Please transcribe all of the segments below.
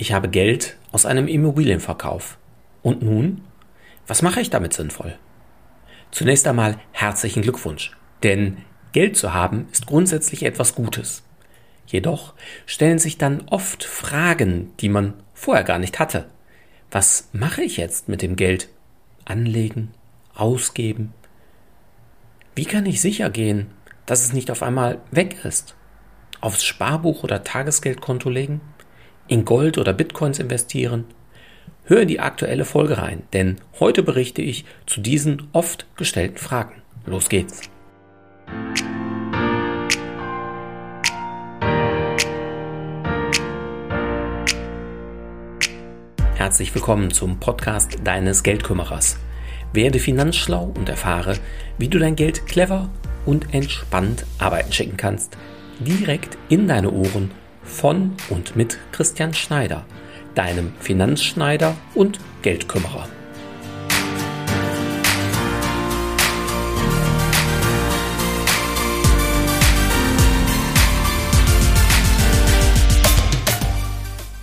ich habe Geld aus einem Immobilienverkauf. Und nun? Was mache ich damit sinnvoll? Zunächst einmal herzlichen Glückwunsch, denn Geld zu haben ist grundsätzlich etwas Gutes. Jedoch stellen sich dann oft Fragen, die man vorher gar nicht hatte. Was mache ich jetzt mit dem Geld? Anlegen? Ausgeben? Wie kann ich sicher gehen, dass es nicht auf einmal weg ist? Aufs Sparbuch oder Tagesgeldkonto legen? In Gold oder Bitcoins investieren? Hör in die aktuelle Folge rein, denn heute berichte ich zu diesen oft gestellten Fragen. Los geht's! Herzlich willkommen zum Podcast deines Geldkümmerers. Werde finanzschlau und erfahre, wie du dein Geld clever und entspannt arbeiten schicken kannst. Direkt in deine Ohren von und mit Christian Schneider – deinem Finanzschneider und Geldkümmerer.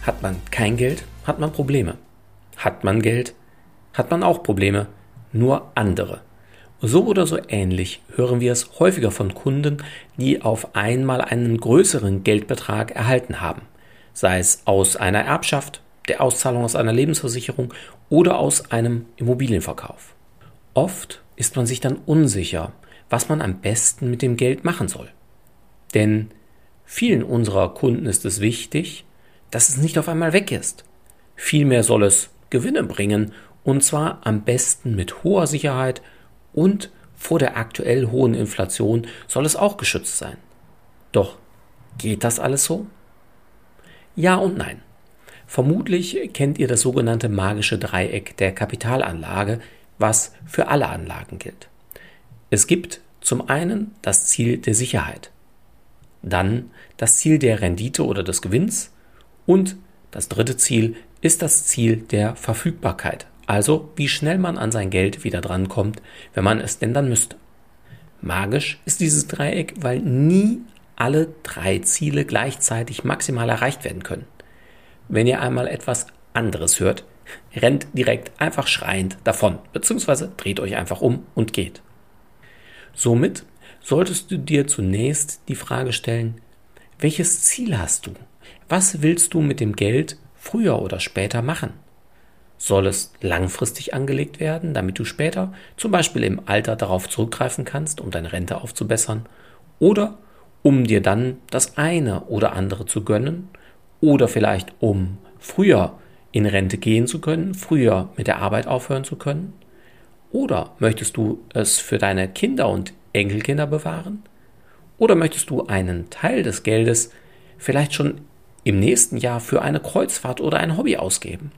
Hat man kein Geld, hat man Probleme. Hat man Geld, hat man auch Probleme, nur andere. So oder so ähnlich hören wir es häufiger von Kunden, die auf einmal einen größeren Geldbetrag erhalten haben sei es aus einer Erbschaft, der Auszahlung aus einer Lebensversicherung oder aus einem Immobilienverkauf. Oft ist man sich dann unsicher, was man am besten mit dem Geld machen soll. Denn vielen unserer Kunden ist es wichtig, dass es nicht auf einmal weg ist. Vielmehr soll es Gewinne bringen und zwar am besten mit hoher Sicherheit und vor der aktuell hohen Inflation soll es auch geschützt sein. Doch geht das alles so? Ja und nein. Vermutlich kennt ihr das sogenannte magische Dreieck der Kapitalanlage, was für alle Anlagen gilt. Es gibt zum einen das Ziel der Sicherheit, dann das Ziel der Rendite oder des Gewinns und das dritte Ziel ist das Ziel der Verfügbarkeit, also wie schnell man an sein Geld wieder drankommt, wenn man es denn dann müsste. Magisch ist dieses Dreieck, weil nie alle drei Ziele gleichzeitig maximal erreicht werden können. Wenn ihr einmal etwas anderes hört, rennt direkt einfach schreiend davon, beziehungsweise dreht euch einfach um und geht. Somit solltest du dir zunächst die Frage stellen, welches Ziel hast du? Was willst du mit dem Geld früher oder später machen? Soll es langfristig angelegt werden, damit du später zum Beispiel im Alter darauf zurückgreifen kannst, um deine Rente aufzubessern? Oder um dir dann das eine oder andere zu gönnen oder vielleicht um früher in Rente gehen zu können, früher mit der Arbeit aufhören zu können? Oder möchtest du es für deine Kinder und Enkelkinder bewahren? Oder möchtest du einen Teil des Geldes vielleicht schon im nächsten Jahr für eine Kreuzfahrt oder ein Hobby ausgeben?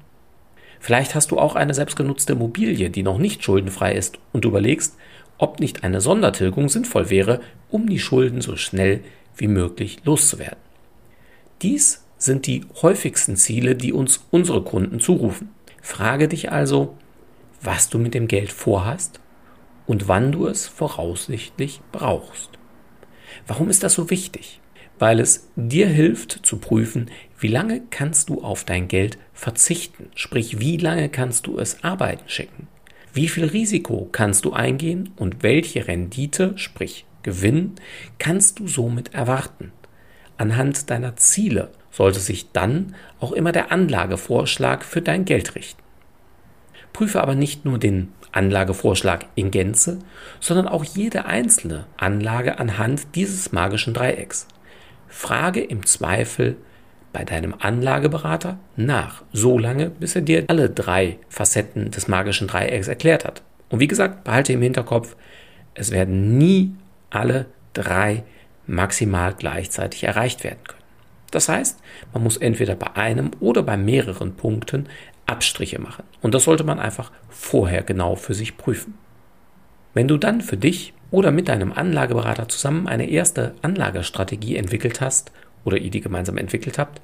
Vielleicht hast du auch eine selbstgenutzte Immobilie, die noch nicht schuldenfrei ist und überlegst, ob nicht eine Sondertilgung sinnvoll wäre, um die Schulden so schnell wie möglich loszuwerden. Dies sind die häufigsten Ziele, die uns unsere Kunden zurufen. Frage dich also, was du mit dem Geld vorhast und wann du es voraussichtlich brauchst. Warum ist das so wichtig? Weil es dir hilft zu prüfen, wie lange kannst du auf dein Geld verzichten, sprich wie lange kannst du es arbeiten schicken. Wie viel Risiko kannst du eingehen und welche Rendite, sprich Gewinn, kannst du somit erwarten? Anhand deiner Ziele sollte sich dann auch immer der Anlagevorschlag für dein Geld richten. Prüfe aber nicht nur den Anlagevorschlag in Gänze, sondern auch jede einzelne Anlage anhand dieses magischen Dreiecks. Frage im Zweifel bei deinem Anlageberater nach, so lange, bis er dir alle drei Facetten des magischen Dreiecks erklärt hat. Und wie gesagt, behalte im Hinterkopf, es werden nie alle drei maximal gleichzeitig erreicht werden können. Das heißt, man muss entweder bei einem oder bei mehreren Punkten Abstriche machen. Und das sollte man einfach vorher genau für sich prüfen. Wenn du dann für dich oder mit deinem Anlageberater zusammen eine erste Anlagestrategie entwickelt hast oder ihr die gemeinsam entwickelt habt,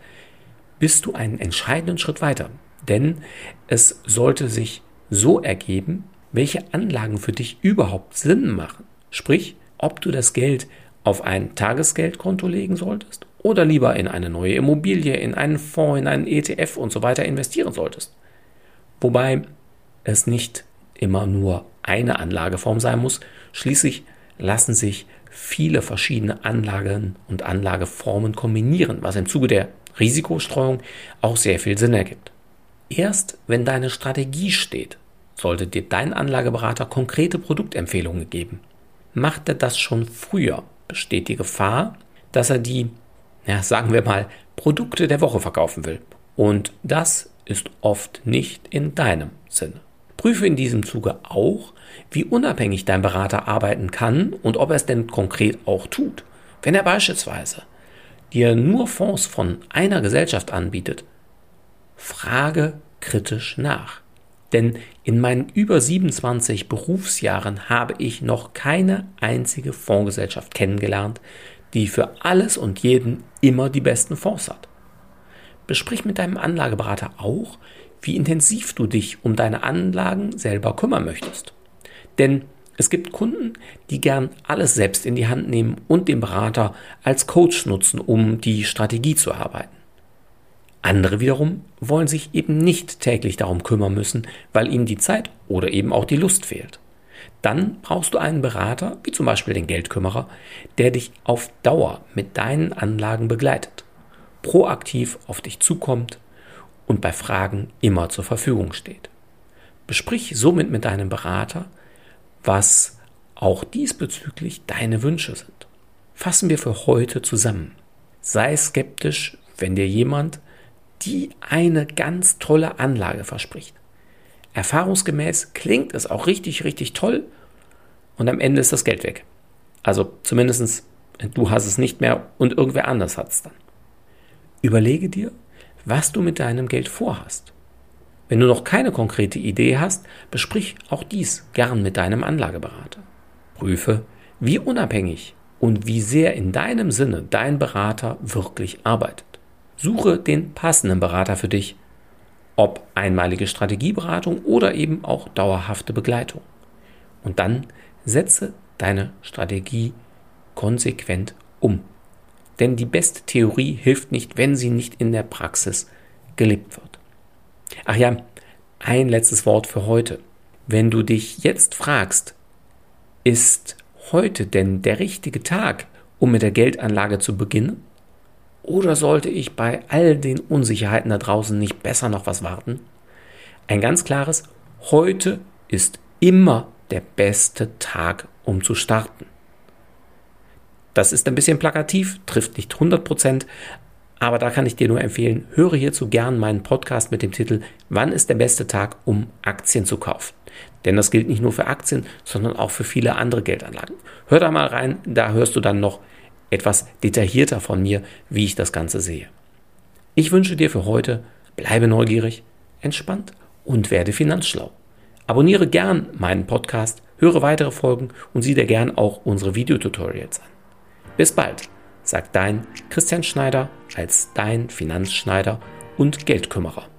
bist du einen entscheidenden Schritt weiter. Denn es sollte sich so ergeben, welche Anlagen für dich überhaupt Sinn machen. Sprich, ob du das Geld auf ein Tagesgeldkonto legen solltest oder lieber in eine neue Immobilie, in einen Fonds, in einen ETF und so weiter investieren solltest. Wobei es nicht immer nur eine Anlageform sein muss. Schließlich lassen sich viele verschiedene Anlagen und Anlageformen kombinieren, was im Zuge der Risikostreuung auch sehr viel Sinn ergibt. Erst wenn deine Strategie steht, sollte dir dein Anlageberater konkrete Produktempfehlungen geben. Macht er das schon früher, besteht die Gefahr, dass er die, ja, sagen wir mal, Produkte der Woche verkaufen will. Und das ist oft nicht in deinem Sinne. Prüfe in diesem Zuge auch, wie unabhängig dein Berater arbeiten kann und ob er es denn konkret auch tut. Wenn er beispielsweise dir nur Fonds von einer Gesellschaft anbietet, frage kritisch nach. Denn in meinen über 27 Berufsjahren habe ich noch keine einzige Fondsgesellschaft kennengelernt, die für alles und jeden immer die besten Fonds hat. Besprich mit deinem Anlageberater auch, wie intensiv du dich um deine Anlagen selber kümmern möchtest. Denn es gibt Kunden, die gern alles selbst in die Hand nehmen und den Berater als Coach nutzen, um die Strategie zu erarbeiten. Andere wiederum wollen sich eben nicht täglich darum kümmern müssen, weil ihnen die Zeit oder eben auch die Lust fehlt. Dann brauchst du einen Berater, wie zum Beispiel den Geldkümmerer, der dich auf Dauer mit deinen Anlagen begleitet, proaktiv auf dich zukommt und bei Fragen immer zur Verfügung steht. Besprich somit mit deinem Berater, was auch diesbezüglich deine Wünsche sind. Fassen wir für heute zusammen. Sei skeptisch, wenn dir jemand die eine ganz tolle Anlage verspricht. Erfahrungsgemäß klingt es auch richtig, richtig toll und am Ende ist das Geld weg. Also zumindest du hast es nicht mehr und irgendwer anders hat es dann. Überlege dir, was du mit deinem Geld vorhast. Wenn du noch keine konkrete Idee hast, besprich auch dies gern mit deinem Anlageberater. Prüfe, wie unabhängig und wie sehr in deinem Sinne dein Berater wirklich arbeitet. Suche den passenden Berater für dich, ob einmalige Strategieberatung oder eben auch dauerhafte Begleitung. Und dann setze deine Strategie konsequent um. Denn die beste Theorie hilft nicht, wenn sie nicht in der Praxis gelebt wird. Ach ja, ein letztes Wort für heute. Wenn du dich jetzt fragst, ist heute denn der richtige Tag, um mit der Geldanlage zu beginnen? Oder sollte ich bei all den Unsicherheiten da draußen nicht besser noch was warten? Ein ganz klares, heute ist immer der beste Tag, um zu starten. Das ist ein bisschen plakativ, trifft nicht 100 Prozent, aber da kann ich dir nur empfehlen, höre hierzu gern meinen Podcast mit dem Titel Wann ist der beste Tag, um Aktien zu kaufen? Denn das gilt nicht nur für Aktien, sondern auch für viele andere Geldanlagen. Hör da mal rein, da hörst du dann noch etwas detaillierter von mir, wie ich das Ganze sehe. Ich wünsche dir für heute, bleibe neugierig, entspannt und werde finanzschlau. Abonniere gern meinen Podcast, höre weitere Folgen und sieh dir gern auch unsere Videotutorials an. Bis bald, sagt dein Christian Schneider als dein Finanzschneider und Geldkümmerer.